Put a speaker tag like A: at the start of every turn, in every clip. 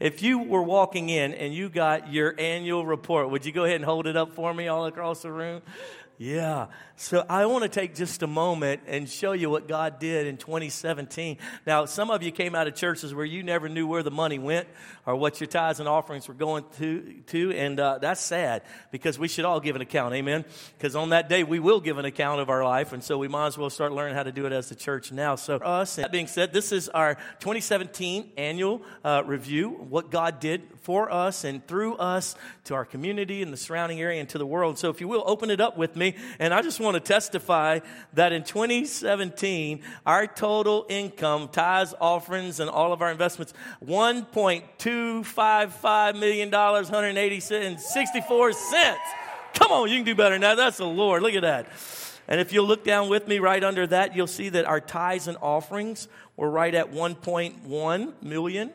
A: If you were walking in and you got your annual report, would you go ahead and hold it up for me all across the room? Yeah. So I want to take just a moment and show you what God did in 2017. Now, some of you came out of churches where you never knew where the money went or what your tithes and offerings were going to, to and uh, that's sad because we should all give an account. Amen. Because on that day we will give an account of our life, and so we might as well start learning how to do it as the church now. So us. That being said, this is our 2017 annual uh, review. What God did for us and through us to our community and the surrounding area and to the world. So if you will, open it up with me. And I just want to testify that in 2017, our total income, tithes, offerings, and all of our investments, $1.255 million, 180 cents, 64 cents. Come on, you can do better now. That's the Lord. Look at that. And if you'll look down with me right under that, you'll see that our tithes and offerings were right at 1.1 million.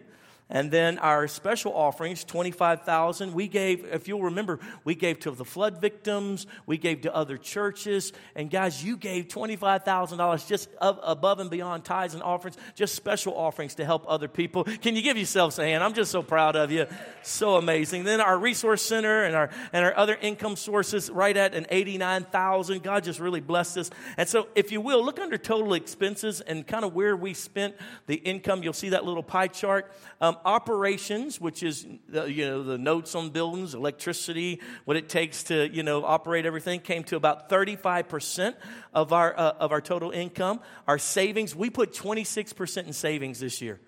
A: And then our special offerings, 25,000, we gave, if you'll remember, we gave to the flood victims, we gave to other churches. And guys, you gave $25,000 just above and beyond tithes and offerings, just special offerings to help other people. Can you give yourselves a hand? I'm just so proud of you. So amazing. Then our resource center and our, and our other income sources right at an 89,000. God just really blessed us. And so if you will, look under total expenses and kind of where we spent the income. You'll see that little pie chart. Um, operations, which is the, you know the notes on buildings, electricity, what it takes to you know operate everything, came to about 35 percent of our uh, of our total income. Our savings, we put 26 percent in savings this year.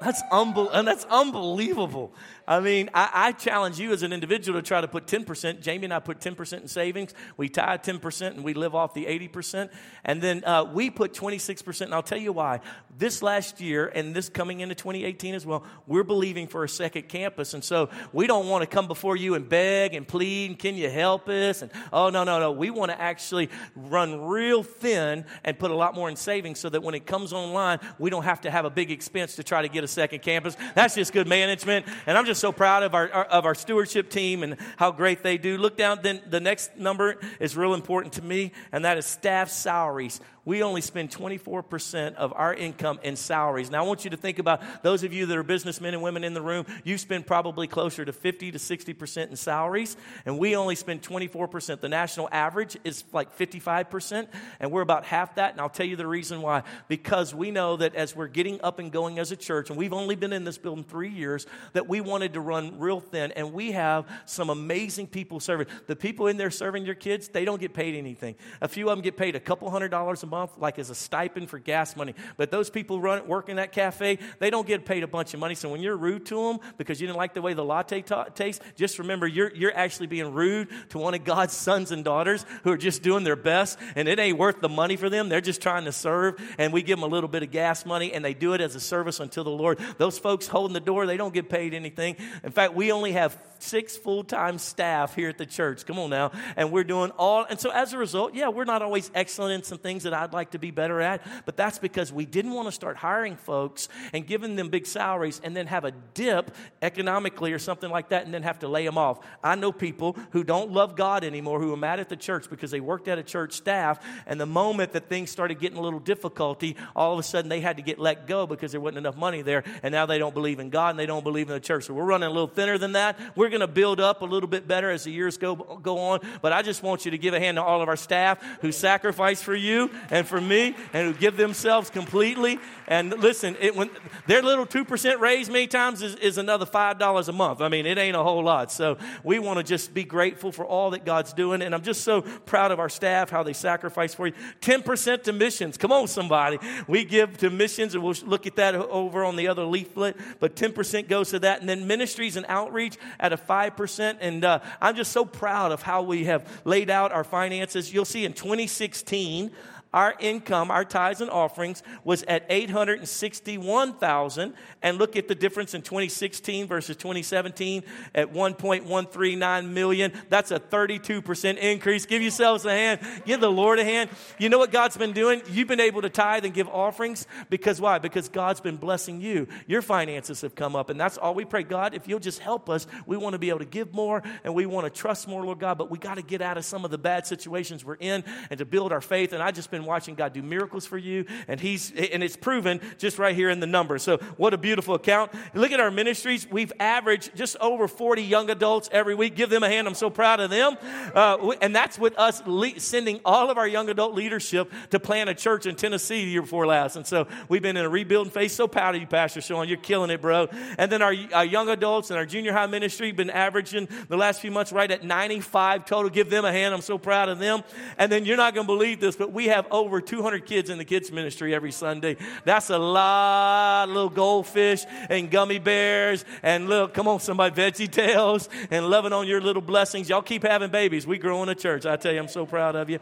A: That's, unbe- and that's unbelievable. I mean, I, I, challenge you as an individual to try to put 10%. Jamie and I put 10% in savings. We tie 10% and we live off the 80%. And then uh, we put 26%. And I'll tell you why. This last year and this coming into 2018 as well, we're believing for a second campus. And so we don't want to come before you and beg and plead and can you help us? And oh, no, no, no. We want to actually run real thin and put a lot more in savings so that when it comes online, we don't have to have a big expense to try to get a second campus. That's just good management. And I'm just just so proud of our, of our stewardship team and how great they do. Look down, then the next number is real important to me, and that is staff salaries we only spend 24% of our income in salaries. Now, I want you to think about those of you that are businessmen and women in the room, you spend probably closer to 50 to 60% in salaries, and we only spend 24%. The national average is like 55%, and we're about half that. And I'll tell you the reason why. Because we know that as we're getting up and going as a church, and we've only been in this building three years, that we wanted to run real thin, and we have some amazing people serving. The people in there serving your kids, they don't get paid anything. A few of them get paid a couple hundred dollars a month month like as a stipend for gas money. But those people run, work in that cafe, they don't get paid a bunch of money. So when you're rude to them because you didn't like the way the latte ta- tastes, just remember you're, you're actually being rude to one of God's sons and daughters who are just doing their best and it ain't worth the money for them. They're just trying to serve and we give them a little bit of gas money and they do it as a service until the Lord. Those folks holding the door, they don't get paid anything. In fact, we only have six full time staff here at the church. Come on now. And we're doing all, and so as a result, yeah, we're not always excellent in some things that I'd like to be better at, but that's because we didn't want to start hiring folks and giving them big salaries and then have a dip economically or something like that and then have to lay them off. I know people who don't love God anymore who are mad at the church because they worked at a church staff and the moment that things started getting a little difficulty, all of a sudden they had to get let go because there wasn't enough money there and now they don't believe in God and they don't believe in the church. So we're running a little thinner than that. We're going to build up a little bit better as the years go, go on. But I just want you to give a hand to all of our staff who sacrifice for you for me and who give themselves completely. And listen, it, when their little 2% raise many times is, is another $5 a month. I mean, it ain't a whole lot. So we want to just be grateful for all that God's doing. And I'm just so proud of our staff, how they sacrifice for you. 10% to missions. Come on, somebody. We give to missions, and we'll look at that over on the other leaflet. But 10% goes to that. And then ministries and outreach at a 5%. And uh, I'm just so proud of how we have laid out our finances. You'll see in 2016, our income, our tithes and offerings was at 861,000 and look at the difference in 2016 versus 2017 at 1.139 million. That's a 32% increase. Give yourselves a hand. Give the Lord a hand. You know what God's been doing? You've been able to tithe and give offerings because why? Because God's been blessing you. Your finances have come up and that's all we pray. God, if you'll just help us, we want to be able to give more and we want to trust more, Lord God, but we got to get out of some of the bad situations we're in and to build our faith. And I've just been watching God do miracles for you, and He's and it's proven just right here in the numbers. So what a beautiful account. Look at our ministries. We've averaged just over 40 young adults every week. Give them a hand. I'm so proud of them. Uh, and that's with us le- sending all of our young adult leadership to plant a church in Tennessee the year before last. And so we've been in a rebuilding phase. So proud of you, Pastor Sean. You're killing it, bro. And then our, our young adults and our junior high ministry been averaging the last few months right at 95 total. Give them a hand. I'm so proud of them. And then you're not going to believe this, but we have over 200 kids in the kids ministry every Sunday. That's a lot of little goldfish and gummy bears and little, come on, somebody, VeggieTales and loving on your little blessings. Y'all keep having babies. We grow in a church. I tell you, I'm so proud of you.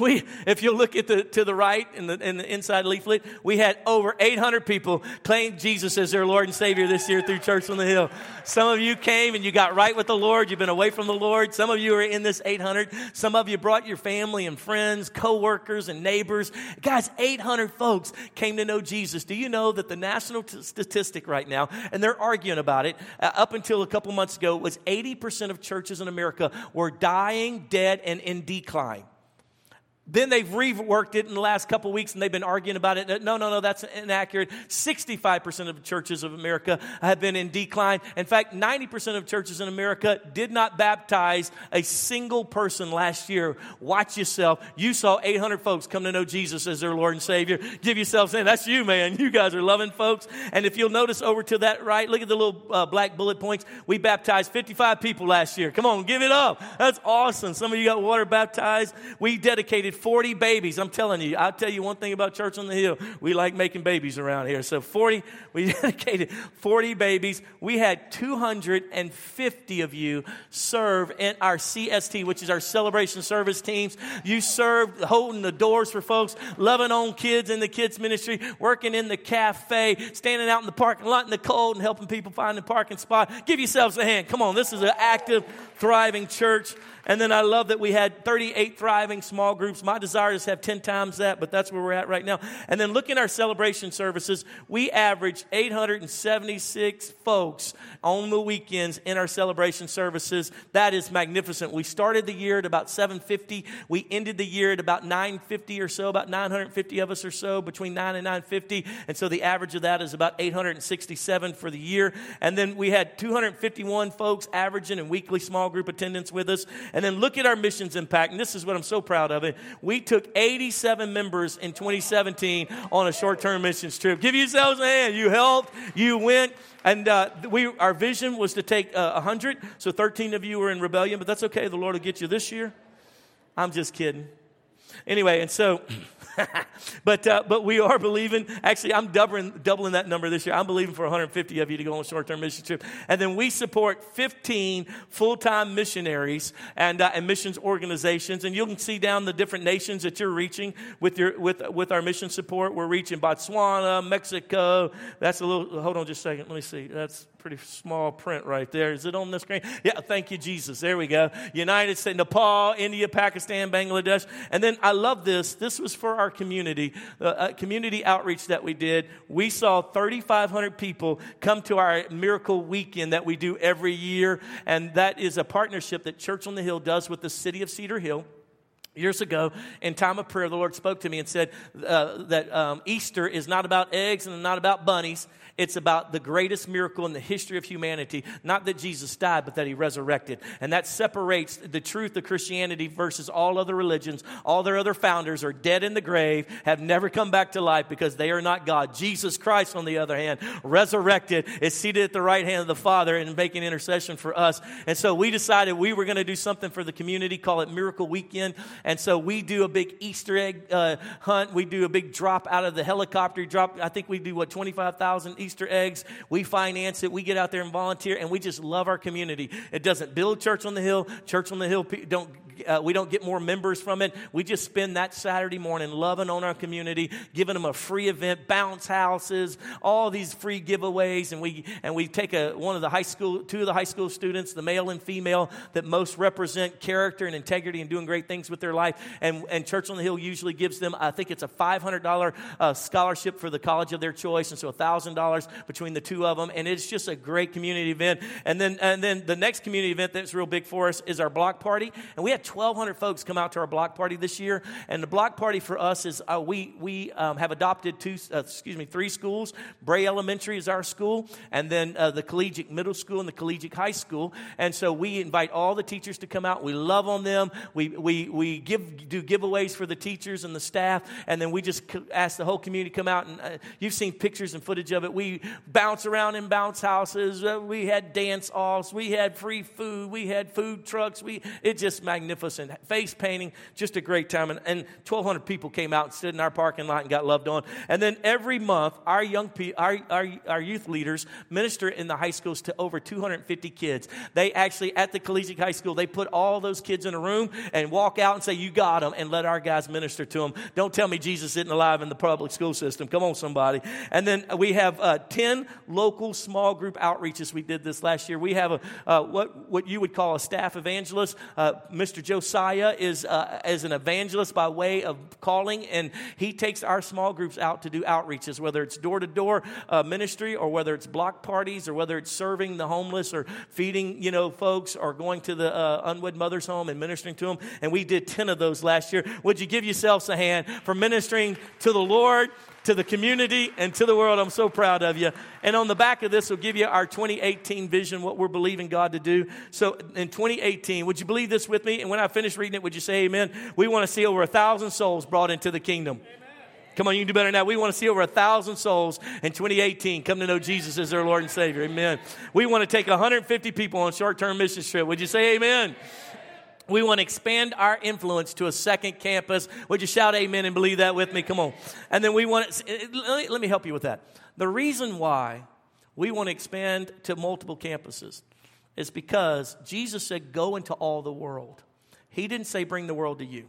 A: We, if you look at the, to the right in the, in the inside leaflet, we had over 800 people claim Jesus as their Lord and Savior this year through Church on the Hill. Some of you came and you got right with the Lord. You've been away from the Lord. Some of you are in this 800. Some of you brought your family and friends, coworkers and neighbors. Guys, 800 folks came to know Jesus. Do you know that the national t- statistic right now, and they're arguing about it, uh, up until a couple months ago, was 80% of churches in America were dying, dead, and in decline. Then they've reworked it in the last couple weeks and they've been arguing about it. No, no, no, that's inaccurate. 65% of churches of America have been in decline. In fact, 90% of churches in America did not baptize a single person last year. Watch yourself. You saw 800 folks come to know Jesus as their Lord and Savior. Give yourselves in. that's you, man. You guys are loving folks. And if you'll notice over to that right, look at the little uh, black bullet points. We baptized 55 people last year. Come on, give it up. That's awesome. Some of you got water baptized. We dedicated 40 babies. I'm telling you, I'll tell you one thing about Church on the Hill. We like making babies around here. So 40, we dedicated 40 babies. We had 250 of you serve in our CST, which is our celebration service teams. You served holding the doors for folks, loving on kids in the kids ministry, working in the cafe, standing out in the parking lot in the cold and helping people find the parking spot. Give yourselves a hand. Come on. This is an active, thriving church. And then I love that we had 38 thriving small groups. My desire is to have 10 times that, but that's where we're at right now. And then look at our celebration services. We averaged 876 folks on the weekends in our celebration services. That is magnificent. We started the year at about 750. We ended the year at about 950 or so, about 950 of us or so, between 9 and 950. And so the average of that is about 867 for the year. And then we had 251 folks averaging in weekly small group attendance with us. And then look at our missions impact. And this is what I'm so proud of it. We took 87 members in 2017 on a short term missions trip. Give yourselves a hand. You helped, you went. And uh, we, our vision was to take uh, 100. So 13 of you were in rebellion, but that's okay. The Lord will get you this year. I'm just kidding. Anyway, and so but, uh, but we are believing, actually, I'm doubling, doubling that number this year. I'm believing for 150 of you to go on a short term mission trip. And then we support 15 full time missionaries and, uh, and missions organizations. And you can see down the different nations that you're reaching with, your, with, with our mission support. We're reaching Botswana, Mexico. That's a little, hold on just a second. Let me see. That's pretty small print right there. Is it on the screen? Yeah, thank you, Jesus. There we go. United States, Nepal, India, Pakistan, Bangladesh. And then I love this. This was for our community, uh, community outreach that we did. We saw 3,500 people come to our miracle weekend that we do every year. And that is a partnership that Church on the Hill does with the city of Cedar Hill. Years ago, in time of prayer, the Lord spoke to me and said uh, that um, Easter is not about eggs and not about bunnies. It's about the greatest miracle in the history of humanity. Not that Jesus died, but that he resurrected. And that separates the truth of Christianity versus all other religions. All their other founders are dead in the grave, have never come back to life because they are not God. Jesus Christ, on the other hand, resurrected, is seated at the right hand of the Father and making intercession for us. And so we decided we were going to do something for the community, call it Miracle Weekend. And so we do a big Easter egg uh, hunt. We do a big drop out of the helicopter drop. I think we do what, 25,000 Easter eggs. We finance it. We get out there and volunteer, and we just love our community. It doesn't build Church on the Hill. Church on the Hill don't uh, we don't get more members from it. We just spend that Saturday morning loving on our community, giving them a free event, bounce houses, all these free giveaways, and we and we take a one of the high school, two of the high school students, the male and female that most represent character and integrity and doing great things with their life. And, and Church on the Hill usually gives them, I think it's a $500 uh, scholarship for the college of their choice, and so a $1,000 between the two of them. And it's just a great community event. And then, and then the next community event that's real big for us is our block party. And we had 1,200 folks come out to our block party this year. And the block party for us is uh, we, we um, have adopted two, uh, excuse me, three schools. Bray Elementary is our school, and then uh, the collegiate middle school and the collegiate high school. And so we invite all the teachers to come out. We love on them. We, we, we give, do giveaways for the teachers and the staff, and then we just ask the whole community to come out. And uh, you've seen pictures and footage of it. We bounce around in bounce houses. Uh, we had dance offs. We had free food. We had food trucks. We it's just magnificent. Face painting, just a great time. And, and 1,200 people came out and stood in our parking lot and got loved on. And then every month, our young people, our, our, our youth leaders minister in the high schools to over 250 kids. They actually, at the collegiate high school, they put all those kids in a room and walk out and say, You got them, and let our guys minister to them. Don't tell me Jesus isn't alive in the public school system. Come on, somebody. And then we have uh, 10 local small group outreaches. We did this last year. We have a, uh, what, what you would call a staff evangelist. Uh, Mr. Josiah is, uh, an evangelist by way of calling, and he takes our small groups out to do outreaches, whether it's door to door ministry or whether it's block parties or whether it's serving the homeless or feeding, you know, folks or going to the uh, unwed mother's home and ministering to them. And we did 10 of those last year. Would you give yourselves a hand for ministering to the Lord? To the community and to the world. I'm so proud of you. And on the back of this, we'll give you our 2018 vision, what we're believing God to do. So in 2018, would you believe this with me? And when I finish reading it, would you say amen? We want to see over a thousand souls brought into the kingdom. Amen. Come on, you can do better than that. We want to see over a thousand souls in 2018 come to know Jesus as their Lord and Savior. Amen. We want to take 150 people on short term mission trip. Would you say amen? We want to expand our influence to a second campus. Would you shout amen and believe that with me? Come on. And then we want to, eh, let me help you with that. The reason why we want to expand to multiple campuses is because Jesus said, Go into all the world. He didn't say, Bring the world to you.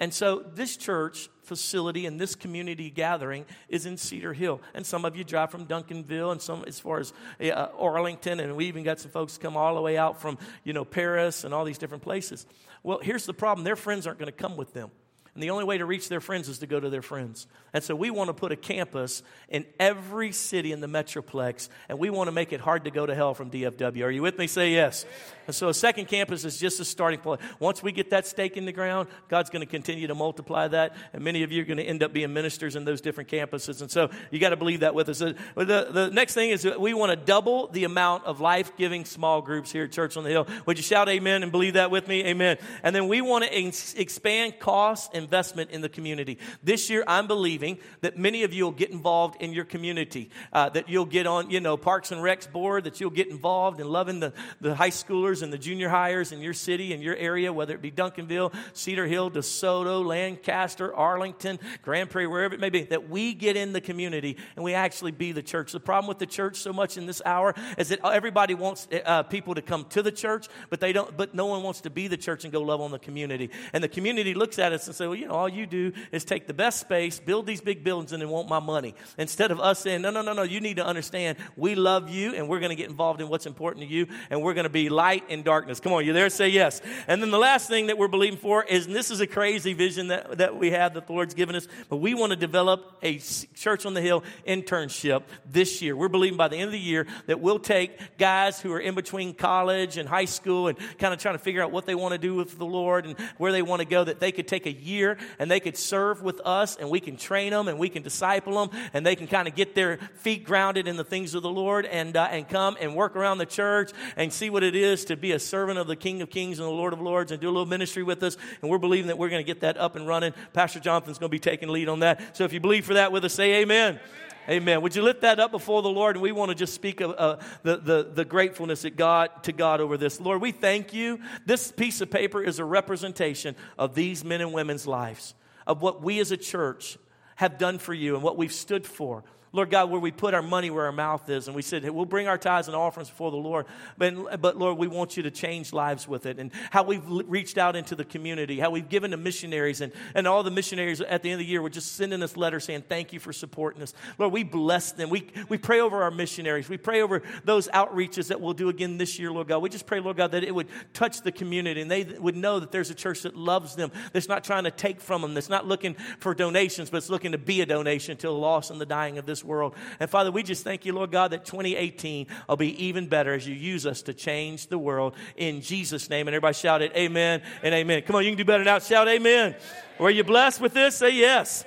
A: And so this church facility and this community gathering is in Cedar Hill. And some of you drive from Duncanville and some as far as uh, Arlington, and we even got some folks come all the way out from, you know, Paris and all these different places. Well, here's the problem. Their friends aren't going to come with them. And the only way to reach their friends is to go to their friends. And so we want to put a campus in every city in the Metroplex, and we want to make it hard to go to hell from DFW. Are you with me? Say yes. And so a second campus is just a starting point. Once we get that stake in the ground, God's going to continue to multiply that, and many of you are going to end up being ministers in those different campuses. And so you got to believe that with us. Uh, the, the next thing is we want to double the amount of life giving small groups here at Church on the Hill. Would you shout amen and believe that with me? Amen. And then we want to ex- expand costs and investment in the community. This year, I'm believing that many of you will get involved in your community, uh, that you'll get on, you know, Parks and Recs board, that you'll get involved in loving the, the high schoolers and the junior hires in your city and your area, whether it be Duncanville, Cedar Hill, DeSoto, Lancaster, Arlington, Grand Prairie, wherever it may be, that we get in the community and we actually be the church. The problem with the church so much in this hour is that everybody wants uh, people to come to the church, but they don't, but no one wants to be the church and go love on the community. And the community looks at us and say, well, you know, all you do is take the best space, build these big buildings, and then want my money. Instead of us saying, no, no, no, no, you need to understand we love you and we're going to get involved in what's important to you and we're going to be light in darkness. Come on, you there? Say yes. And then the last thing that we're believing for is, and this is a crazy vision that, that we have that the Lord's given us, but we want to develop a Church on the Hill internship this year. We're believing by the end of the year that we'll take guys who are in between college and high school and kind of trying to figure out what they want to do with the Lord and where they want to go, that they could take a year and they could serve with us and we can train them and we can disciple them and they can kind of get their feet grounded in the things of the Lord and, uh, and come and work around the church and see what it is to be a servant of the King of Kings and the Lord of Lords and do a little ministry with us. And we're believing that we're going to get that up and running. Pastor Jonathan's going to be taking lead on that. So if you believe for that with us, say amen. amen. Amen. Would you lift that up before the Lord? And we want to just speak of uh, the, the, the gratefulness that God, to God over this. Lord, we thank you. This piece of paper is a representation of these men and women's lives of what we as a church have done for you and what we've stood for. Lord God, where we put our money where our mouth is. And we said, hey, we'll bring our tithes and offerings before the Lord. But, but Lord, we want you to change lives with it. And how we've reached out into the community, how we've given to missionaries. And, and all the missionaries at the end of the year were just sending us letters saying, thank you for supporting us. Lord, we bless them. We, we pray over our missionaries. We pray over those outreaches that we'll do again this year, Lord God. We just pray, Lord God, that it would touch the community and they would know that there's a church that loves them, that's not trying to take from them, that's not looking for donations, but it's looking to be a donation to the lost and the dying of this world. And Father, we just thank you, Lord God, that 2018 will be even better as you use us to change the world in Jesus' name. And everybody shout it, Amen and Amen. Come on, you can do better now. Shout Amen. Were you blessed with this? Say yes.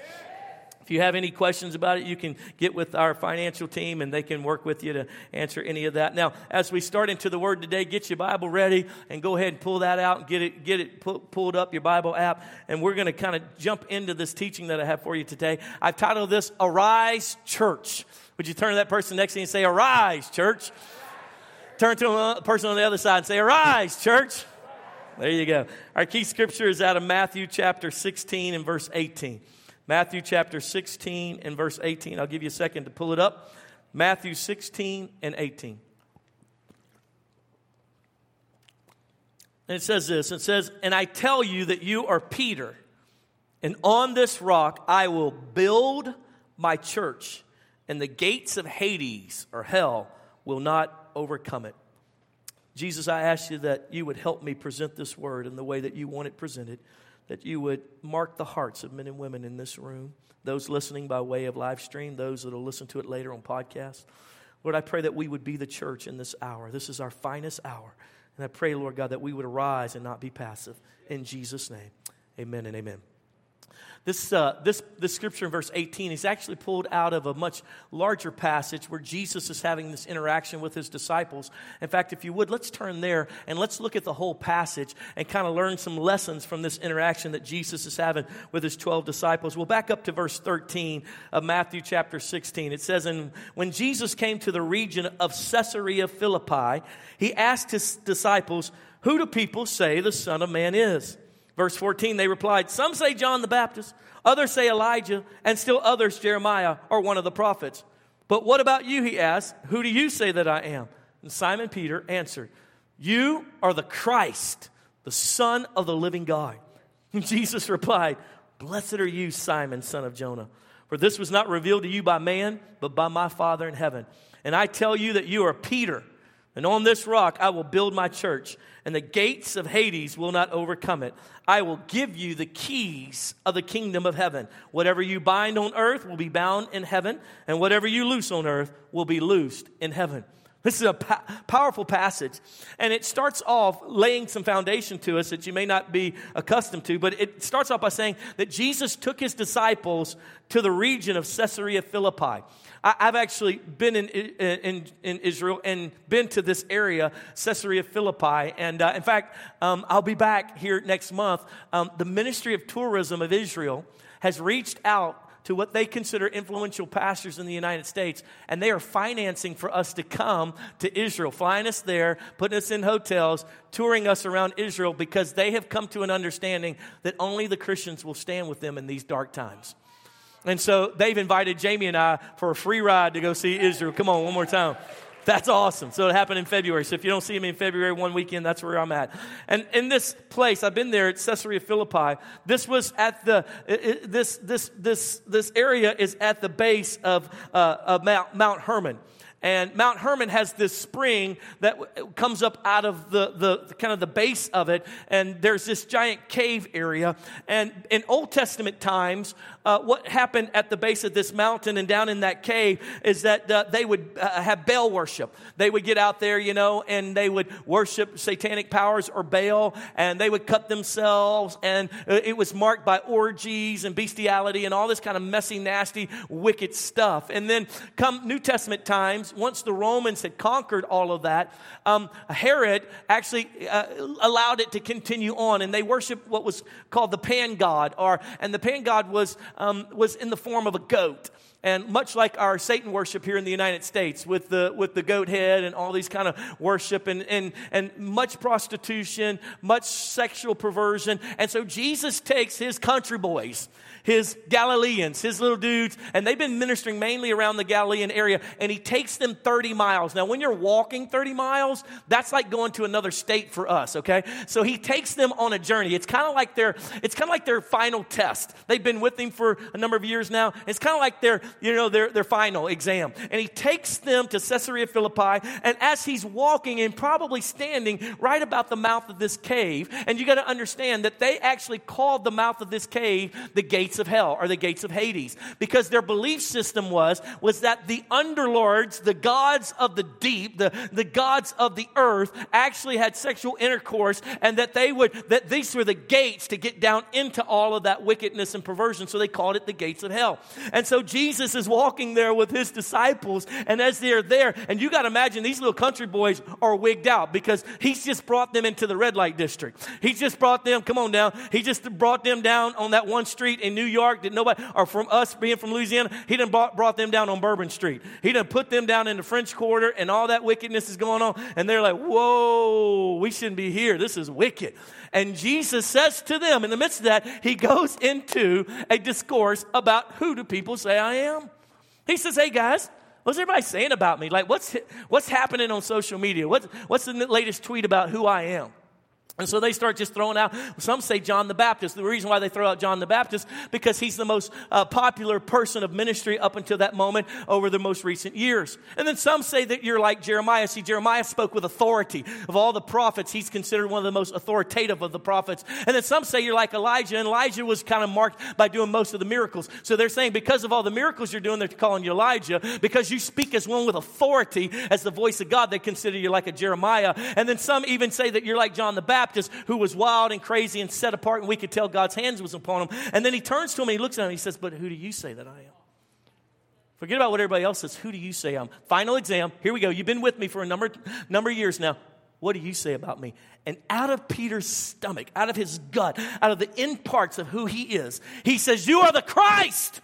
A: If you have any questions about it, you can get with our financial team and they can work with you to answer any of that. Now, as we start into the word today, get your Bible ready and go ahead and pull that out and get it, get it pu- pulled up, your Bible app. And we're going to kind of jump into this teaching that I have for you today. I've titled this Arise Church. Would you turn to that person next to you and say, Arise, church? Turn to a person on the other side and say, Arise, church. There you go. Our key scripture is out of Matthew chapter 16 and verse 18. Matthew chapter 16 and verse 18. I'll give you a second to pull it up. Matthew 16 and 18. And it says this it says, And I tell you that you are Peter, and on this rock I will build my church, and the gates of Hades or hell will not overcome it. Jesus, I ask you that you would help me present this word in the way that you want it presented, that you would mark the hearts of men and women in this room, those listening by way of live stream, those that will listen to it later on podcast. Lord, I pray that we would be the church in this hour. This is our finest hour. And I pray, Lord God, that we would arise and not be passive. In Jesus' name, amen and amen. This, uh, this, this scripture in verse 18 is actually pulled out of a much larger passage where Jesus is having this interaction with his disciples. In fact, if you would, let's turn there and let's look at the whole passage and kind of learn some lessons from this interaction that Jesus is having with his 12 disciples. We'll back up to verse 13 of Matthew chapter 16. It says, And when Jesus came to the region of Caesarea Philippi, he asked his disciples, Who do people say the Son of Man is? Verse 14, they replied, Some say John the Baptist, others say Elijah, and still others Jeremiah or one of the prophets. But what about you? He asked, Who do you say that I am? And Simon Peter answered, You are the Christ, the Son of the living God. And Jesus replied, Blessed are you, Simon, son of Jonah, for this was not revealed to you by man, but by my Father in heaven. And I tell you that you are Peter, and on this rock I will build my church and the gates of Hades will not overcome it. I will give you the keys of the kingdom of heaven. Whatever you bind on earth will be bound in heaven, and whatever you loose on earth will be loosed in heaven. This is a po- powerful passage. And it starts off laying some foundation to us that you may not be accustomed to, but it starts off by saying that Jesus took his disciples to the region of Caesarea Philippi. I, have actually been in, in, in, Israel and been to this area, Caesarea Philippi. And uh, in fact, um, I'll be back here next month. Um, the Ministry of Tourism of Israel has reached out to what they consider influential pastors in the United States, and they are financing for us to come to Israel, flying us there, putting us in hotels, touring us around Israel because they have come to an understanding that only the Christians will stand with them in these dark times. And so they've invited Jamie and I for a free ride to go see Israel. Come on, one more time. That's awesome. So it happened in February. So if you don't see me in February one weekend, that's where I'm at. And in this place, I've been there at Caesarea Philippi. This was at the this this this this area is at the base of, uh, of Mount, Mount Hermon. And Mount Hermon has this spring that comes up out of the, the kind of the base of it. And there's this giant cave area. And in Old Testament times, uh, what happened at the base of this mountain and down in that cave is that uh, they would uh, have Baal worship. They would get out there, you know, and they would worship satanic powers or Baal, and they would cut themselves. And uh, it was marked by orgies and bestiality and all this kind of messy, nasty, wicked stuff. And then come New Testament times, once the Romans had conquered all of that, um, Herod actually uh, allowed it to continue on, and they worshiped what was called the pan god, or and the pan god was um, was in the form of a goat. And much like our Satan worship here in the United States with the, with the goat head and all these kind of worship and, and, and much prostitution, much sexual perversion. And so Jesus takes his country boys his Galileans, his little dudes, and they've been ministering mainly around the Galilean area, and he takes them 30 miles. Now, when you're walking 30 miles, that's like going to another state for us, okay? So he takes them on a journey. It's kind of like their, it's kind of like their final test. They've been with him for a number of years now. It's kind of like their, you know, their, their final exam. And he takes them to Caesarea Philippi, and as he's walking and probably standing right about the mouth of this cave, and you got to understand that they actually called the mouth of this cave the gate gates of hell or the gates of Hades because their belief system was was that the underlords, the gods of the deep, the, the gods of the earth actually had sexual intercourse and that they would that these were the gates to get down into all of that wickedness and perversion so they called it the gates of hell. And so Jesus is walking there with his disciples and as they're there and you got to imagine these little country boys are wigged out because he's just brought them into the red light district. He just brought them, come on down. He just brought them down on that one street in New New York, did nobody, or from us being from Louisiana, he done brought, brought them down on Bourbon Street. He done put them down in the French Quarter, and all that wickedness is going on. And they're like, whoa, we shouldn't be here. This is wicked. And Jesus says to them, in the midst of that, he goes into a discourse about who do people say I am? He says, hey guys, what's everybody saying about me? Like, what's, what's happening on social media? What's, what's the latest tweet about who I am? And so they start just throwing out, some say John the Baptist. The reason why they throw out John the Baptist, because he's the most uh, popular person of ministry up until that moment over the most recent years. And then some say that you're like Jeremiah. See, Jeremiah spoke with authority. Of all the prophets, he's considered one of the most authoritative of the prophets. And then some say you're like Elijah, and Elijah was kind of marked by doing most of the miracles. So they're saying because of all the miracles you're doing, they're calling you Elijah. Because you speak as one with authority, as the voice of God, they consider you like a Jeremiah. And then some even say that you're like John the Baptist Baptist who was wild and crazy and set apart, and we could tell God's hands was upon him. And then he turns to him and he looks at him and he says, But who do you say that I am? Forget about what everybody else says. Who do you say I'm? Final exam. Here we go. You've been with me for a number, number of years now. What do you say about me? And out of Peter's stomach, out of his gut, out of the in parts of who he is, he says, You are the Christ,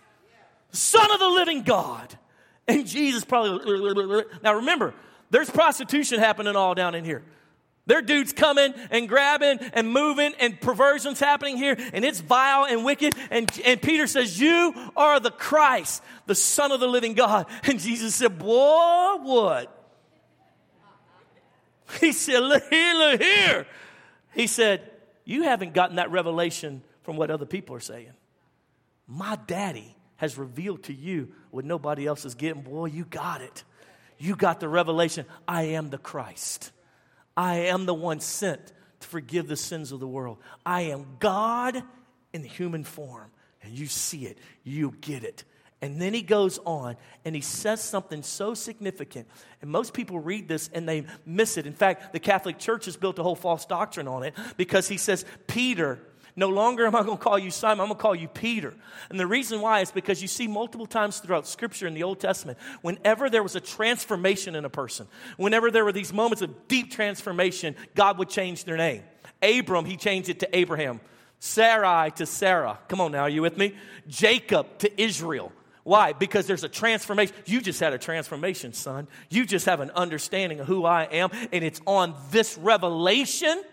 A: Son of the living God. And Jesus probably, now remember, there's prostitution happening all down in here. There dudes coming and grabbing and moving and perversions happening here and it's vile and wicked. And, and Peter says, you are the Christ, the son of the living God. And Jesus said, boy, what? He said, look here, look here. He said, you haven't gotten that revelation from what other people are saying. My daddy has revealed to you what nobody else is getting. Boy, you got it. You got the revelation. I am the Christ. I am the one sent to forgive the sins of the world. I am God in human form. And you see it, you get it. And then he goes on and he says something so significant. And most people read this and they miss it. In fact, the Catholic Church has built a whole false doctrine on it because he says, Peter, no longer am I going to call you Simon, I'm going to call you Peter. And the reason why is because you see multiple times throughout Scripture in the Old Testament, whenever there was a transformation in a person, whenever there were these moments of deep transformation, God would change their name. Abram, he changed it to Abraham. Sarai to Sarah. Come on now, are you with me? Jacob to Israel. Why? Because there's a transformation. You just had a transformation, son. You just have an understanding of who I am, and it's on this revelation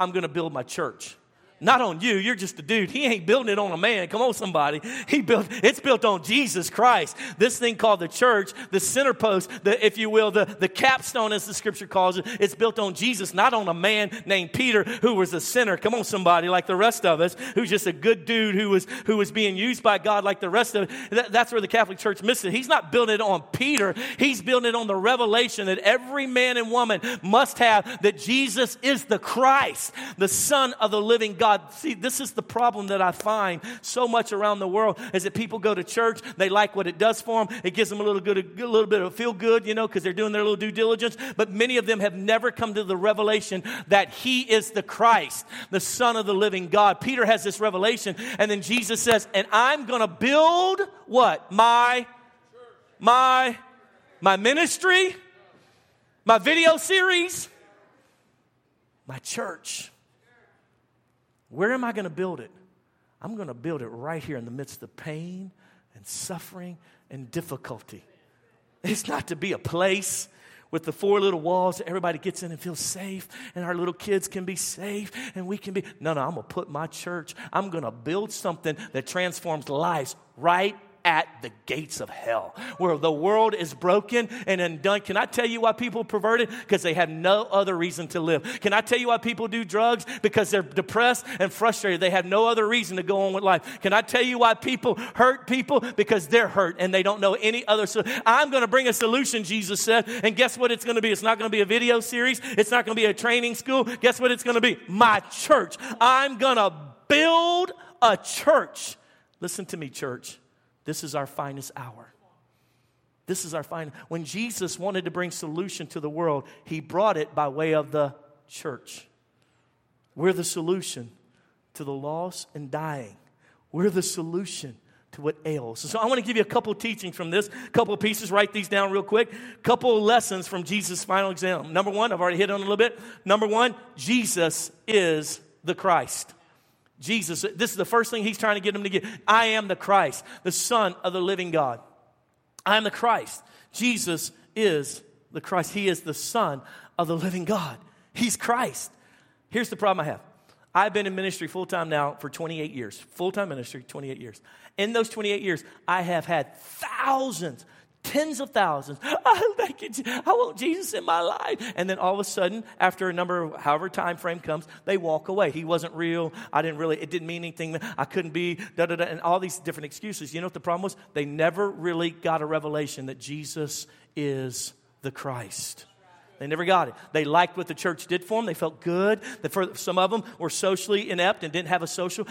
A: I'm going to build my church. Not on you. You're just a dude. He ain't building it on a man. Come on, somebody. He built, it's built on Jesus Christ. This thing called the church, the center post, the, if you will, the, the capstone as the scripture calls it, it's built on Jesus, not on a man named Peter who was a sinner. Come on, somebody, like the rest of us, who's just a good dude who was, who was being used by God like the rest of it. that's where the Catholic Church missed it. He's not building it on Peter. He's building it on the revelation that every man and woman must have that Jesus is the Christ, the Son of the living God God. See, this is the problem that I find so much around the world is that people go to church, they like what it does for them, it gives them a little good, a little bit of feel good, you know, because they're doing their little due diligence. But many of them have never come to the revelation that He is the Christ, the Son of the living God. Peter has this revelation, and then Jesus says, "And I'm going to build what my my my ministry, my video series." my church. Where am I going to build it? I'm going to build it right here in the midst of pain and suffering and difficulty. It's not to be a place with the four little walls that everybody gets in and feels safe, and our little kids can be safe, and we can be. No, no, I'm gonna put my church, I'm gonna build something that transforms lives right at the gates of hell, where the world is broken and undone. Can I tell you why people perverted? Because they have no other reason to live. Can I tell you why people do drugs? Because they're depressed and frustrated. They have no other reason to go on with life. Can I tell you why people hurt people? Because they're hurt and they don't know any other. So I'm going to bring a solution, Jesus said. And guess what it's going to be? It's not going to be a video series. It's not going to be a training school. Guess what it's going to be? My church. I'm going to build a church. Listen to me, church. This is our finest hour. This is our final. When Jesus wanted to bring solution to the world, he brought it by way of the church. We're the solution to the lost and dying. We're the solution to what ails. So I want to give you a couple teachings from this, a couple of pieces. Write these down real quick. Couple lessons from Jesus' final exam. Number one, I've already hit on a little bit. Number one, Jesus is the Christ. Jesus, this is the first thing he's trying to get them to get. I am the Christ, the Son of the living God. I am the Christ. Jesus is the Christ. He is the Son of the living God. He's Christ. Here's the problem I have. I've been in ministry full time now for 28 years. Full time ministry, 28 years. In those 28 years, I have had thousands, tens of thousands. I, thank you, I want Jesus in my life. And then all of a sudden, after a number of however time frame comes, they walk away. He wasn't real. I didn't really, it didn't mean anything. I couldn't be, da da da, and all these different excuses. You know what the problem was? They never really got a revelation that Jesus is the Christ. They never got it. They liked what the church did for them. They felt good. For some of them were socially inept and didn't have a social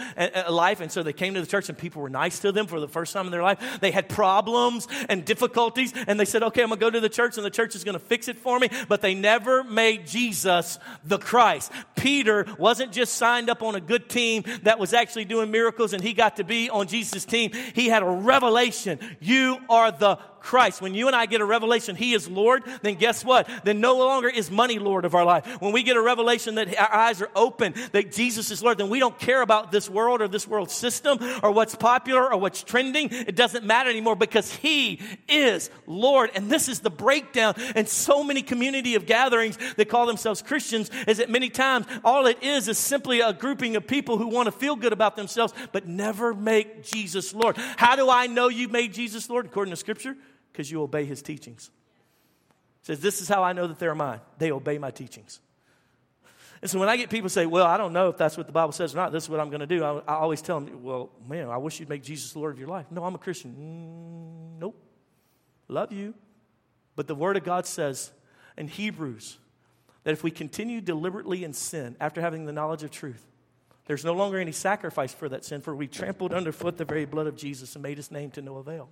A: life, and so they came to the church and people were nice to them for the first time in their life. They had problems and difficulties, and they said, "Okay, I'm gonna go to the church, and the church is gonna fix it for me." But they never made Jesus the Christ. Peter wasn't just signed up on a good team that was actually doing miracles, and he got to be on Jesus' team. He had a revelation. You are the Christ, when you and I get a revelation He is Lord, then guess what? Then no longer is money Lord of our life. When we get a revelation that our eyes are open, that Jesus is Lord, then we don't care about this world or this world system or what's popular or what's trending. It doesn't matter anymore because He is Lord. And this is the breakdown. And so many community of gatherings that call themselves Christians is that many times all it is is simply a grouping of people who want to feel good about themselves but never make Jesus Lord. How do I know you made Jesus Lord? According to Scripture, because you obey his teachings. says, This is how I know that they're mine. They obey my teachings. And so when I get people say, Well, I don't know if that's what the Bible says or not, this is what I'm going to do, I, I, always tell them, Well, man, I wish you'd make Jesus the Lord of your life. No, I'm a Christian. Mm, nope. Love you. But the Word of God says in Hebrews that if we continue deliberately in sin after having the knowledge of truth, there's no longer any sacrifice for that sin, for we trampled underfoot the very blood of Jesus and made his name to no avail.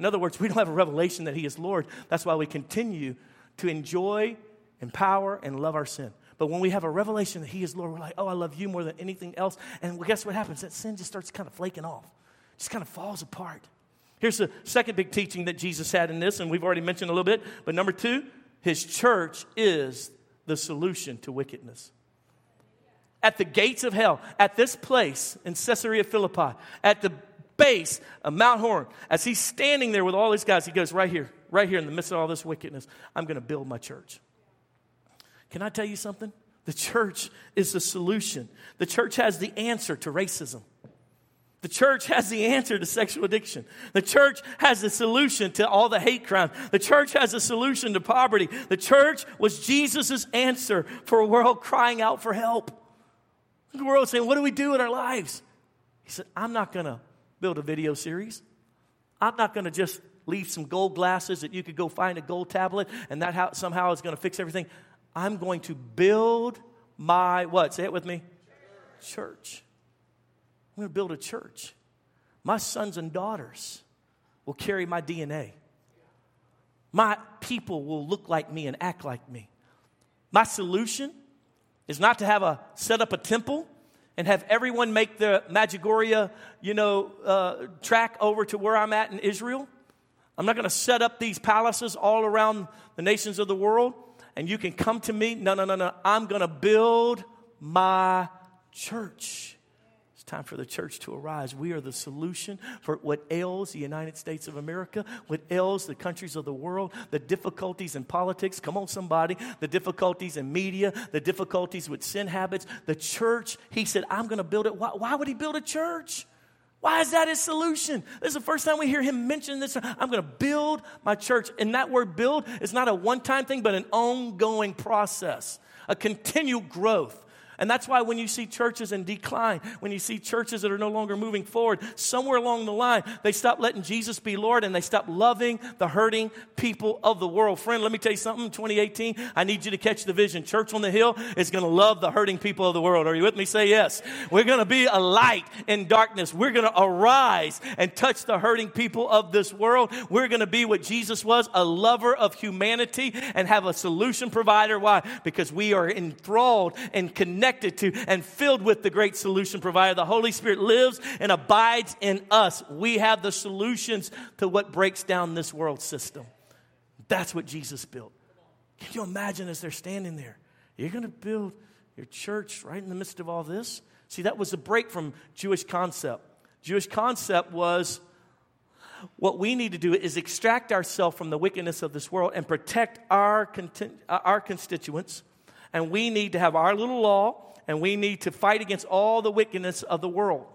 A: In other words, we don't have a revelation that He is Lord. That's why we continue to enjoy, empower, and love our sin. But when we have a revelation that He is Lord, we're like, oh, I love you more than anything else. And guess what happens? That sin just starts kind of flaking off, just kind of falls apart. Here's the second big teaching that Jesus had in this, and we've already mentioned a little bit. But number two, His church is the solution to wickedness at the gates of hell, at this place in Caesarea Philippi, at the base of Mount Hermon, as he's standing there with all these guys, he goes, Right here, right here in the midst of all this wickedness, I'm going to build my church. Can I tell you something? The church is the solution. The church has the answer to racism. The church has the answer to sexual addiction. The church has the solution to all the hate crime. The church has a solution to poverty. The church was Jesus' answer for a world crying out for help. The world saying, What do we do in our lives? He said, I'm not going to build a video series. I'm not going to just leave some gold glasses that you could go find a gold tablet and that how, somehow is going to fix everything. I'm going to build my what? Say it with me. Church. church. I'm going to build a church. My sons and daughters will carry my DNA. My people will look like me and act like me. My solution is not to have a set up a temple and have everyone make the Medjugorje, you know, uh, track over to where I'm at in Israel. I'm not going to set up these palaces all around the nations of the world and you can come to me. No, no, no, no. I'm going to build my church. Time for the church to arise. We are the solution for what ails the United States of America, what ails the countries of the world, the difficulties in politics. Come on, somebody. The difficulties in media, the difficulties with sin habits. The church, he said, I'm going to build it. Why, why would he build a church? Why is that his solution? This is the first time we hear him mention this. I'm going to build my church. And that word build is not a one time thing, but an ongoing process, a continual growth. And that's why when you see churches in decline, when you see churches that are no longer moving forward, somewhere along the line, they stop letting Jesus be Lord and they stop loving the hurting people of the world. Friend, let me tell you something. 2018, I need you to catch the vision. Church on the Hill is going to love the hurting people of the world. Are you with me? Say yes. We're going to be a light in darkness. We're going to arise and touch the hurting people of this world. We're going to be what Jesus was, a lover of humanity and have a solution provider. Why? Because we are enthralled and connected connected to and filled with the great solution provider. The Holy Spirit lives and abides in us. We have the solutions to what breaks down this world system. That's what Jesus built. Can you imagine as they're standing there? You're going to build your church right in the midst of all this? See, that was a break from Jewish concept. Jewish concept was what we need to do is extract ourselves from the wickedness of this world and protect our, uh, our constituents and we need to have our little law, and we need to fight against all the wickedness of the world.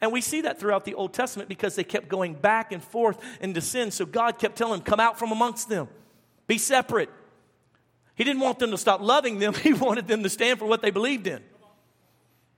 A: And we see that throughout the Old Testament because they kept going back and forth into sin. So God kept telling them, Come out from amongst them, be separate. He didn't want them to stop loving them, He wanted them to stand for what they believed in.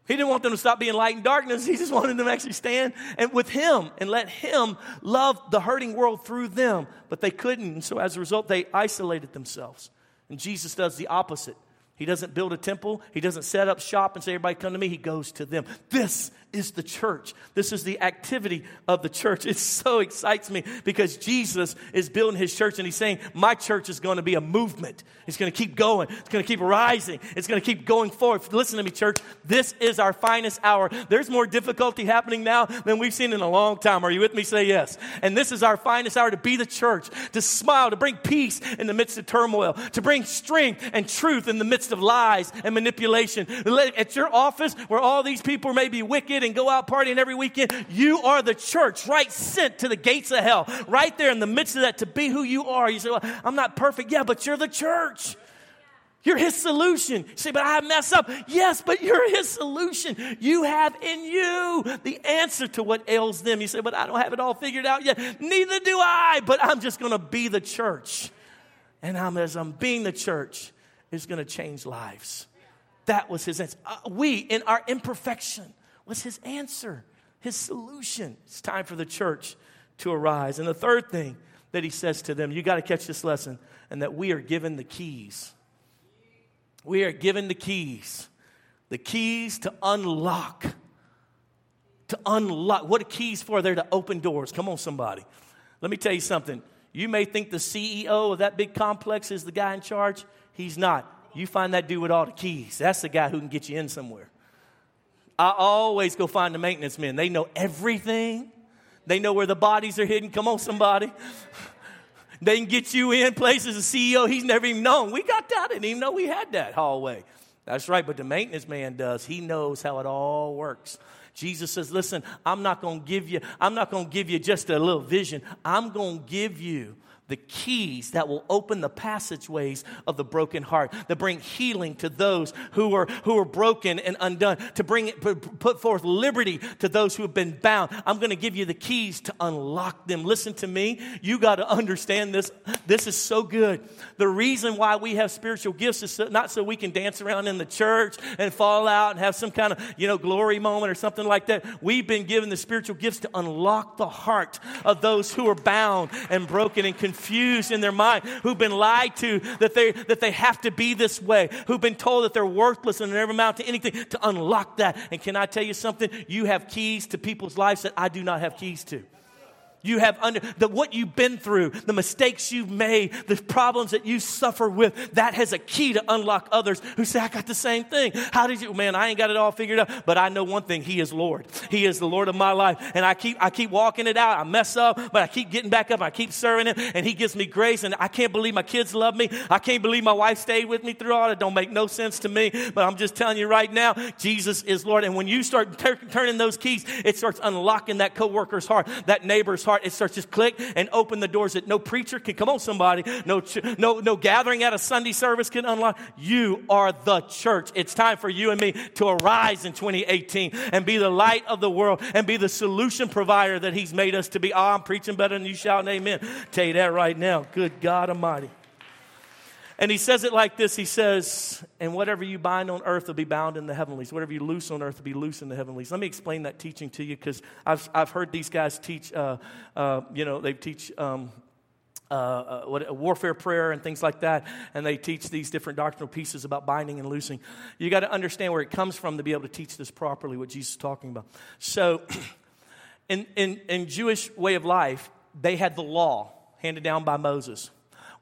A: He didn't want them to stop being light in darkness. He just wanted them to actually stand and with him and let him love the hurting world through them. But they couldn't. And so as a result, they isolated themselves. And Jesus does the opposite. He doesn't build a temple. He doesn't set up shop and say, everybody come to me. He goes to them. This is the church. This is the activity of the church. It so excites me because Jesus is building his church and he's saying, My church is going to be a movement. It's going to keep going. It's going to keep rising. It's going to keep going forward. Listen to me, church. This is our finest hour. There's more difficulty happening now than we've seen in a long time. Are you with me? Say yes. And this is our finest hour to be the church, to smile, to bring peace in the midst of turmoil, to bring strength and truth in the midst of lies and manipulation. At your office, where all these people may be wicked and go out partying every weekend. You are the church, right? Sent to the gates of hell, right there in the midst of that to be who you are. You say, well, I'm not perfect. Yeah, but you're the church. You're his solution. You say, but I mess up. Yes, but you're his solution. You have in you the answer to what ails them. You say, but I don't have it all figured out yet. Neither do I, but I'm just going to be the church. And I'm, as I'm being the church, it's going to change lives. That was his answer. Uh, we, in our imperfection, was his answer, his solution. It's time for the church to arise. And the third thing that he says to them, you got to catch this lesson, and that we are given the keys. We are given the keys. The keys to unlock. To unlock. What are keys for? They're to open doors. Come on, somebody. Let me tell you something. You may think the CEO of that big complex is the guy in charge. He's not. You find that dude with all the keys. That's the guy who can get you in somewhere. I always go find the maintenance men. They know everything. They know where the bodies are hidden. Come on, somebody. They can get you in places. The CEO, he's never even known. We got that. I didn't even know we had that hallway. That's right, but the maintenance man does. He knows how it all works. Jesus says, listen, I'm not going to give you, I'm not going to give you just a little vision. I'm going to give you the keys that will open the passageways of the broken heart, that bring healing to those who are, who are broken and undone, to bring it, put forth liberty to those who have been bound. I'm going to give you the keys to unlock them. Listen to me. You got to understand this. This is so good. The reason why we have spiritual gifts is so, not so we can dance around in the church and fall out and have some kind of, you know, glory moment or something like that. We've been given the spiritual gifts to unlock the heart of those who are bound and broken and confused confused in their mind, who've been lied to that they, that they have to be this way, who've been told that they're worthless and never amount to anything, to unlock that. And can I tell you something? You have keys to people's lives that I do not have keys to. You have under the what you've been through, the mistakes you've made, the problems that you suffer with. That has a key to unlock others who say, "I got the same thing." How did you, man? I ain't got it all figured out, but I know one thing: He is Lord. He is the Lord of my life, and I keep I keep walking it out. I mess up, but I keep getting back up. I keep serving Him, and He gives me grace. And I can't believe my kids love me. I can't believe my wife stayed with me through all. that. don't make no sense to me, but I'm just telling you right now, Jesus is Lord. And when you start ter- turning those keys, it starts unlocking that coworker's heart, that neighbor's heart heart, it starts just click and open the doors that no preacher can, come on somebody, no, no, no gathering at a Sunday service can unlock. You are the church. It's time for you and me to arise in 2018 and be the light of the world and be the solution provider that he's made us to be. Oh, I'm preaching better than you shout amen. Tell you that right now. Good God Almighty. And he says it like this He says, And whatever you bind on earth will be bound in the heavenlies. Whatever you loose on earth will be loose in the heavenlies. Let me explain that teaching to you because I've, I've heard these guys teach, uh, uh, you know, they teach. Um, uh, uh what, warfare prayer and things like that, and they teach these different doctrinal pieces about binding and loosing. You got to understand where it comes from to be able to teach this properly, what Jesus is talking about. So, in, in, in Jewish way of life, they had the law handed down by Moses.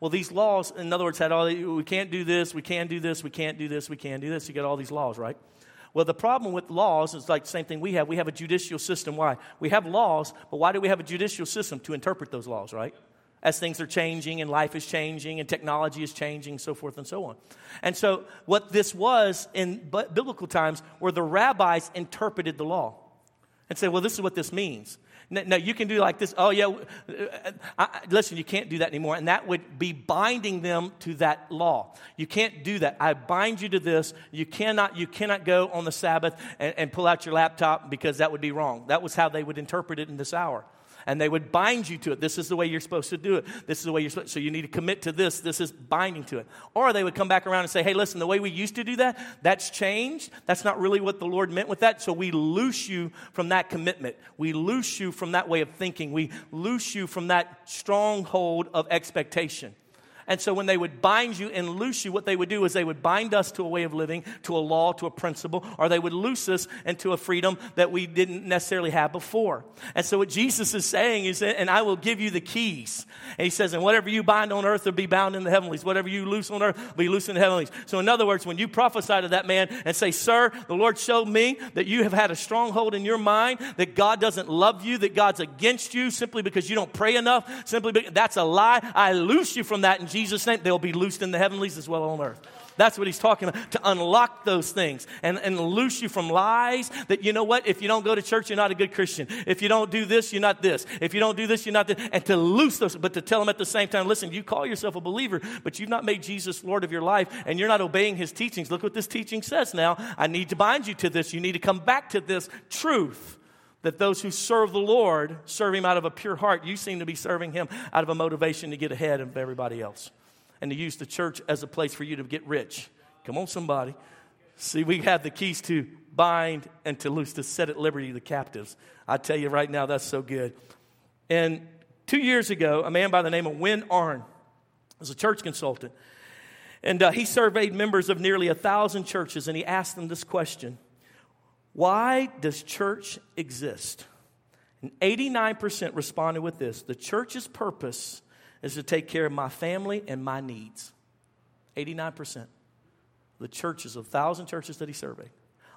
A: Well, these laws, in other words, had all we can't do this, we can do this, we can't do this, we can't do this. You got all these laws, right? Well, the problem with laws is like the same thing we have. We have a judicial system. Why? We have laws, but why do we have a judicial system? To interpret those laws, right? As things are changing and life is changing and technology is changing, so forth and so on. And so, what this was in biblical times, where the rabbis interpreted the law and said, well, this is what this means. No, you can do like this. Oh, yeah. Uh, I, listen, you can't do that anymore. And that would be binding them to that law. You can't do that. I bind you to this. You cannot, you cannot go on the Sabbath and, and pull out your laptop because that would be wrong. That was how they would interpret it in this hour and they would bind you to it. This is the way you're supposed to do it. This is the way you're supposed. So you need to commit to this. This is binding to it. Or they would come back around and say, "Hey, listen, the way we used to do that, that's changed. That's not really what the Lord meant with that. So we loose you from that commitment. We loose you from that way of thinking. We loose you from that stronghold of expectation." And so when they would bind you and loose you, what they would do is they would bind us to a way of living, to a law, to a principle, or they would loose us into a freedom that we didn't necessarily have before. And so what Jesus is saying is, and I will give you the keys. And he says, and whatever you bind on earth will be bound in the heavenlies. Whatever you loose on earth will be loose in the heavenlies. So in other words, when you prophesy to that man and say, sir, the Lord showed me that you have had a stronghold in your mind, that God doesn't love you, that God's against you simply because you don't pray enough, simply because that's a lie. I loose you from that in Jesus' name, they'll be loosed in the heavenlies as well on earth. That's what he's talking about, to unlock those things and, and loose you from lies that, you know what, if you don't go to church, you're not a good Christian. If you don't do this, you're not this. If you don't do this, you're not this. And to loose those, but to tell them at the same time, listen, you call yourself a believer, but you've not made Jesus Lord of your life and you're not obeying his teachings. Look what this teaching says now. I need to bind you to this. You need to come back to this truth that those who serve the Lord serve Him out of a pure heart. You seem to be serving Him out of a motivation to get ahead of everybody else and to use the church as a place for you to get rich. Come on, somebody. See, we have the keys to bind and to loose, to set at liberty the captives. I tell you right now, that's so good. And two years ago, a man by the name of Win Arn was a church consultant. And uh, he surveyed members of nearly a thousand churches and he asked them this question why does church exist? And 89% responded with this the church's purpose is to take care of my family and my needs. 89%. The churches, a thousand churches that he surveyed.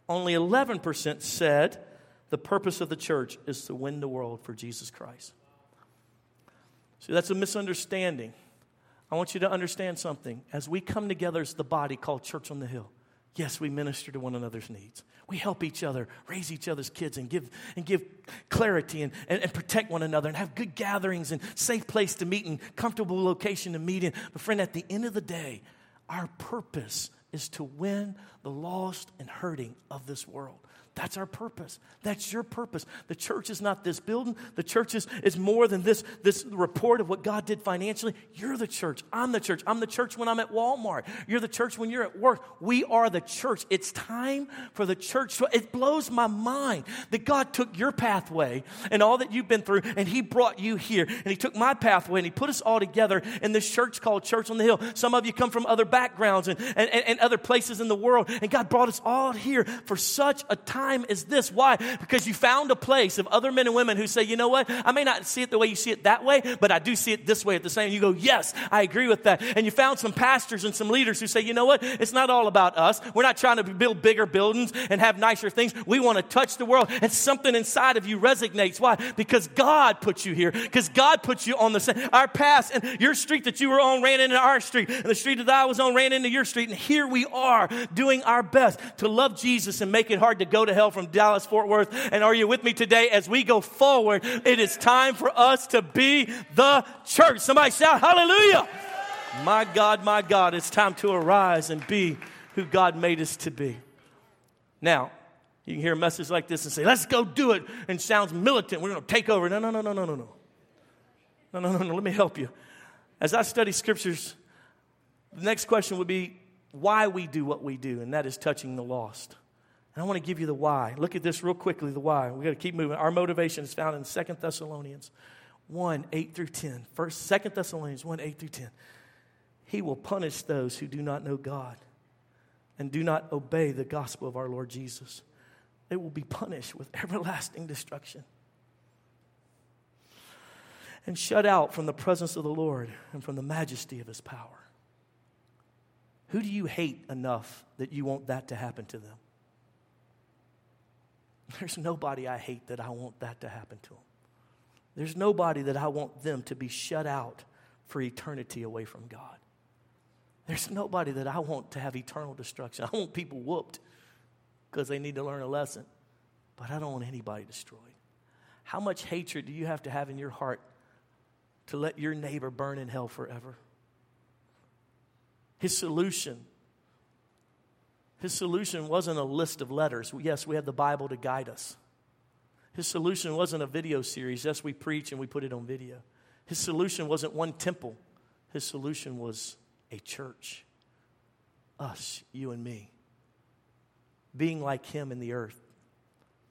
A: Only 11% said the purpose of the church is to win the world for Jesus Christ. See, that's a misunderstanding. I want you to understand something. As we come together as the body called Church on the Hill, yes, we minister to one another's needs. We help each other, raise each other's kids, and give, and give clarity and, and, and, protect one another and have good gatherings and safe place to meet and comfortable location to meet in. But, friend, at the end of the day, our purpose is to win the lost and hurting of this world. That's our purpose. That's your purpose. The church is not this building. The church is, is more than this, this report of what God did financially. You're the church. I'm the church. I'm the church when I'm at Walmart. You're the church when you're at work. We are the church. It's time for the church. It blows my mind that God took your pathway and all that you've been through and He brought you here. And He took my pathway and He put us all together in this church called Church on the Hill. Some of you come from other backgrounds and, and, and other places in the world. And God brought us all here for such a time time as this. Why? Because you found a place of other men and women who say, you know what? I may not see it the way you see it that way, but I do see it this way at the same. You go, yes, I agree with that. And you found some pastors and some leaders who say, you know what? It's not all about us. We're not trying to build bigger buildings and have nicer things. We want to touch the world. And something inside of you resonates. Why? Because God put you here. Because God put you on the same. Our past and your street that you were on ran into our street. And the street that I was on ran into your street. And here we are doing our best to love Jesus and make it hard to go to hell from Dallas, Fort Worth. And are you with me today as we go forward? It is time for us to be the church. Somebody shout hallelujah. My God, my God, it's time to arise and be who God made us to be. Now, you can hear a message like this and say, let's go do it, and sounds militant. We're going to take over. No, no, no, no, no, no, no. No, no, no, no. Let me help you. As I study scriptures, the next question would be why we do what we do, and that is touching the lost. And I want to give you the why. Look at this real quickly the why. we got to keep moving. Our motivation is found in Second Thessalonians 1 8 through 10. First, 2 Thessalonians 1 8 through 10. He will punish those who do not know God and do not obey the gospel of our Lord Jesus. They will be punished with everlasting destruction and shut out from the presence of the Lord and from the majesty of his power. Who do you hate enough that you want that to happen to them? There's nobody I hate that I want that to happen to them. There's nobody that I want them to be shut out for eternity away from God. There's nobody that I want to have eternal destruction. I want people whooped because they need to learn a lesson, but I don't want anybody destroyed. How much hatred do you have to have in your heart to let your neighbor burn in hell forever? His solution his solution wasn't a list of letters. Yes, we have the Bible to guide us. His solution wasn't a video series. Yes, we preach and we put it on video. His solution wasn't one temple. His solution was a church. Us, you and me. Being like him in the earth.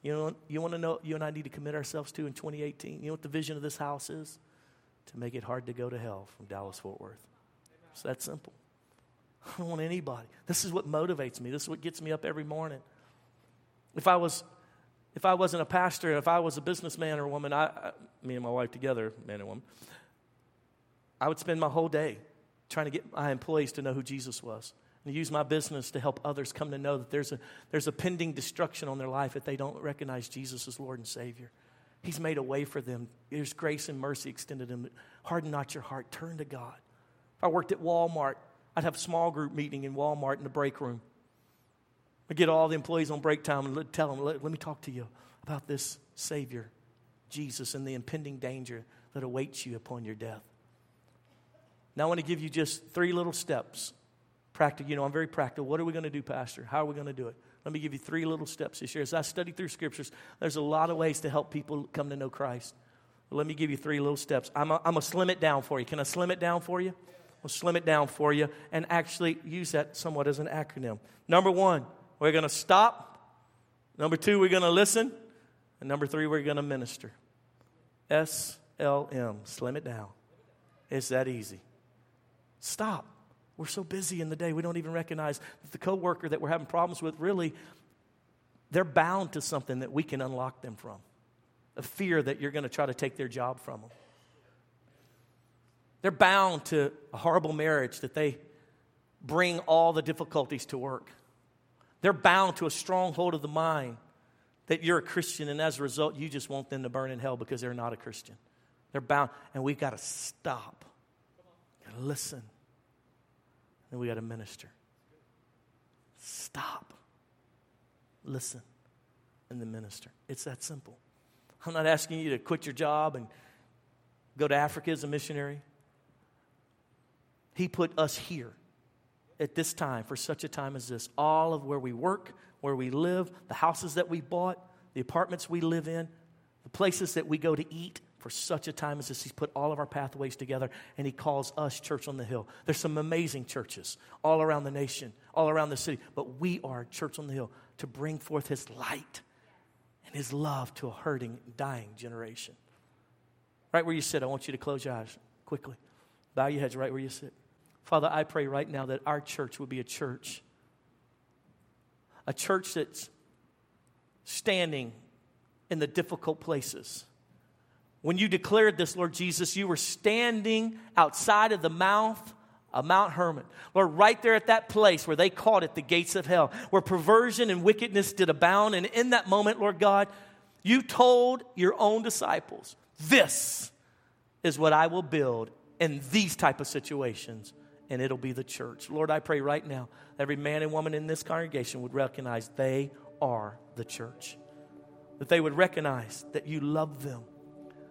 A: You know, you want to know you and I need to commit ourselves to in 2018? You know what the vision of this house is? To make it hard to go to hell from Dallas Fort Worth. It's that simple. I don't want anybody. This is what motivates me. This is what gets me up every morning. If I was if I wasn't a pastor, if I was a businessman or woman, I, I, me and my wife together, man and woman, I would spend my whole day trying to get my employees to know who Jesus was and use my business to help others come to know that there's a, there's a pending destruction on their life if they don't recognize Jesus as Lord and Savior. He's made a way for them. There's grace and mercy extended to them. Harden not your heart. Turn to God. If I worked at Walmart, I'd have a small group meeting in Walmart in the break room. I'd get all the employees on break time and tell them, let, let me talk to you about this Savior, Jesus, and the impending danger that awaits you upon your death. Now, I want to give you just three little steps. Practical, you know, I'm very practical. What are we going to do, Pastor? How are we going to do it? Let me give you three little steps this year. As I study through scriptures, there's a lot of ways to help people come to know Christ. Let me give you three little steps. I'm going to slim it down for you. Can I slim it down for you? We'll slim it down for you and actually use that somewhat as an acronym. Number one, we're going to stop. Number two, we're going to listen. And number three, we're going to minister. S L M. Slim it down. It's that easy. Stop. We're so busy in the day, we don't even recognize that the coworker that we're having problems with really, they're bound to something that we can unlock them from. A fear that you're going to try to take their job from them. They're bound to a horrible marriage that they bring all the difficulties to work. They're bound to a stronghold of the mind that you're a Christian, and as a result, you just want them to burn in hell because they're not a Christian. They're bound, and we've got to stop, got to listen, and we got to minister. Stop, listen, and then minister. It's that simple. I'm not asking you to quit your job and go to Africa as a missionary. He put us here at this time for such a time as this. All of where we work, where we live, the houses that we bought, the apartments we live in, the places that we go to eat for such a time as this. He's put all of our pathways together and He calls us Church on the Hill. There's some amazing churches all around the nation, all around the city, but we are Church on the Hill to bring forth His light and His love to a hurting, dying generation. Right where you sit, I want you to close your eyes quickly. Bow your heads right where you sit. Father, I pray right now that our church would be a church, a church that's standing in the difficult places. When you declared this, Lord Jesus, you were standing outside of the mouth of Mount Hermon. Lord, right there at that place where they called it the gates of hell, where perversion and wickedness did abound. And in that moment, Lord God, you told your own disciples, This is what I will build in these type of situations, and it'll be the church. Lord, I pray right now, every man and woman in this congregation would recognize they are the church. That they would recognize that you love them,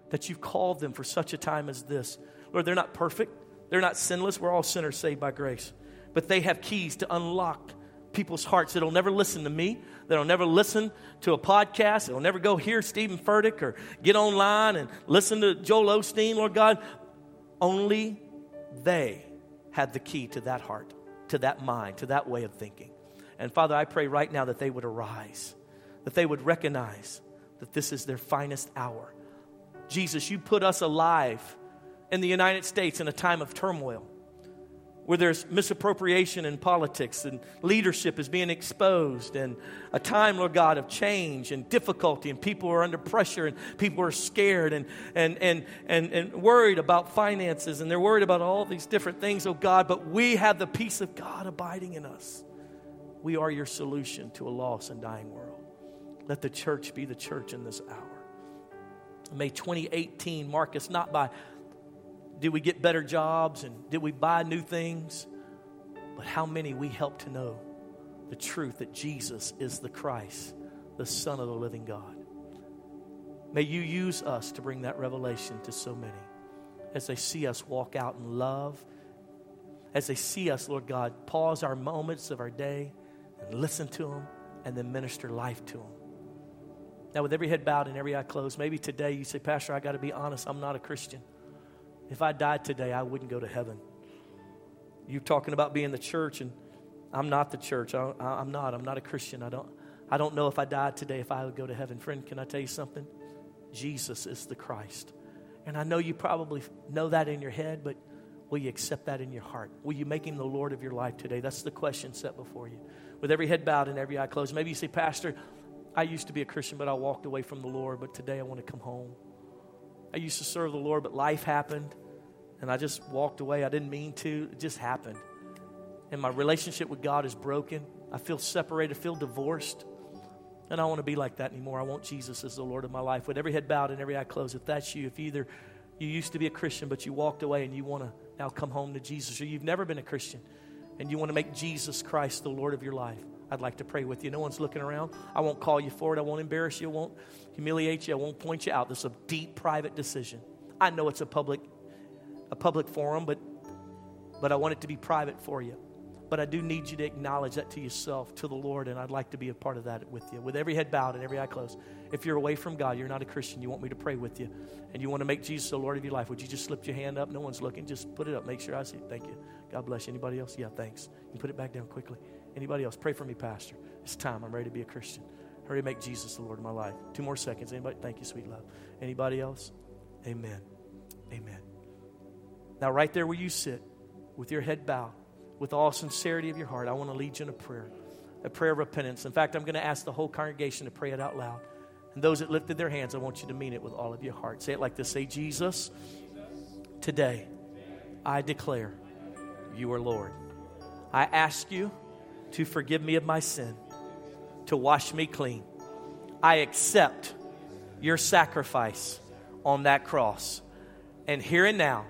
A: that you've called them for such a time as this. Lord, they're not perfect, they're not sinless. We're all sinners saved by grace. But they have keys to unlock people's hearts that'll never listen to me, that'll never listen to a podcast, that'll never go hear Steven Furtick or get online and listen to Joel Osteen, Lord God. Only they had the key to that heart, to that mind, to that way of thinking. And Father, I pray right now that they would arise, that they would recognize that this is their finest hour. Jesus, you put us alive in the United States in a time of turmoil where there's misappropriation in politics and leadership is being exposed, and a time, Lord God, of change and difficulty, and people are under pressure, and people are scared and, and, and, and, and worried about finances, and they're worried about all these different things, oh God, but we have the peace of God abiding in us. We are your solution to a lost and dying world. Let the church be the church in this hour. May 2018 mark us not by did we get better jobs and did we buy new things? But how many we help to know the truth that Jesus is the Christ, the Son of the living God. May you use us to bring that revelation to so many as they see us walk out in love, as they see us, Lord God, pause our moments of our day and listen to them and then minister life to them. Now, with every head bowed and every eye closed, maybe today you say, Pastor, I got to be honest, I'm not a Christian. If I died today, I wouldn't go to heaven. You're talking about being the church, and I'm not the church. I, am not. I'm not a Christian. I don't, I don't know if I died today if I would go to heaven. Friend, can I tell you something? Jesus is the Christ. And I know you probably know that in your head, but will you accept that in your heart? Will you make him the Lord of your life today? That's the question set before you. With every head bowed and every eye closed. Maybe you say, Pastor, I used to be a Christian, but I walked away from the Lord, but today I want to come home. I used to serve the Lord, but life happened and I just walked away. I didn't mean to, it just happened. And my relationship with God is broken. I feel separated, I feel divorced. And I don't want to be like that anymore. I want Jesus as the Lord of my life. With every head bowed and every eye closed, if that's you, if either you used to be a Christian but you walked away and you want to now come home to Jesus, or you've never been a Christian and you want to make Jesus Christ the Lord of your life, I'd like to pray with you. No one's looking around. I won't call you for it. I won't embarrass you. I won't humiliate you. I won't point you out. This is a deep, private decision. I know it's a public a public forum, but, but I want it to be private for you. But I do need you to acknowledge that to yourself, to the Lord, and I'd like to be a part of that with you. With every head bowed and every eye closed. If you're away from God, you're not a Christian, you want me to pray with you, and you want to make Jesus the Lord of your life, would you just slip your hand up? No one's looking. Just put it up. Make sure I see it. Thank you. God bless you. Anybody else? Yeah, thanks. You put it back down quickly. Anybody else? Pray for me, Pastor. It's time. I'm ready to be a Christian. Hurry, make Jesus the Lord of my life. Two more seconds. Anybody? Thank you, sweet love. Anybody else? Amen. Amen. Now, right there where you sit, with your head bowed, with all sincerity of your heart, I want to lead you in a prayer, a prayer of repentance. In fact, I'm going to ask the whole congregation to pray it out loud. And those that lifted their hands, I want you to mean it with all of your heart. Say it like this Say, Jesus, today I declare you are Lord. I ask you to forgive me of my sin, to wash me clean. I accept your sacrifice on that cross. And here and now,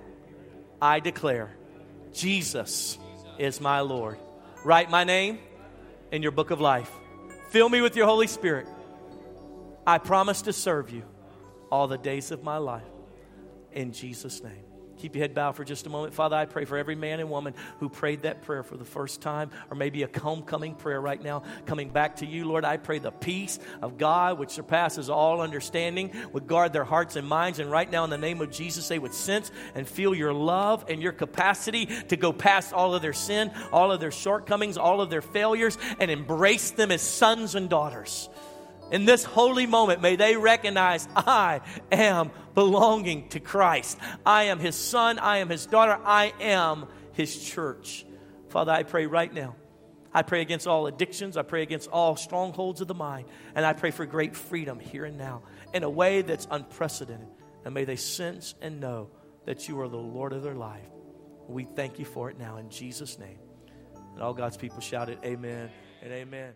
A: I declare Jesus is my Lord. Write my name in your book of life. Fill me with your Holy Spirit. I promise to serve you all the days of my life. In Jesus' name. Keep your head bowed for just a moment. Father, I pray for every man and woman who prayed that prayer for the first time, or maybe a homecoming prayer right now, coming back to you. Lord, I pray the peace of God, which surpasses all understanding, would guard their hearts and minds. And right now, in the name of Jesus, they would sense and feel your love and your capacity to go past all of their sin, all of their shortcomings, all of their failures, and embrace them as sons and daughters. In this holy moment, may they recognize I am belonging to Christ. I am his son. I am his daughter. I am his church. Father, I pray right now. I pray against all addictions. I pray against all strongholds of the mind. And I pray for great freedom here and now in a way that's unprecedented. And may they sense and know that you are the Lord of their life. We thank you for it now in Jesus' name. And all God's people shouted, Amen and amen.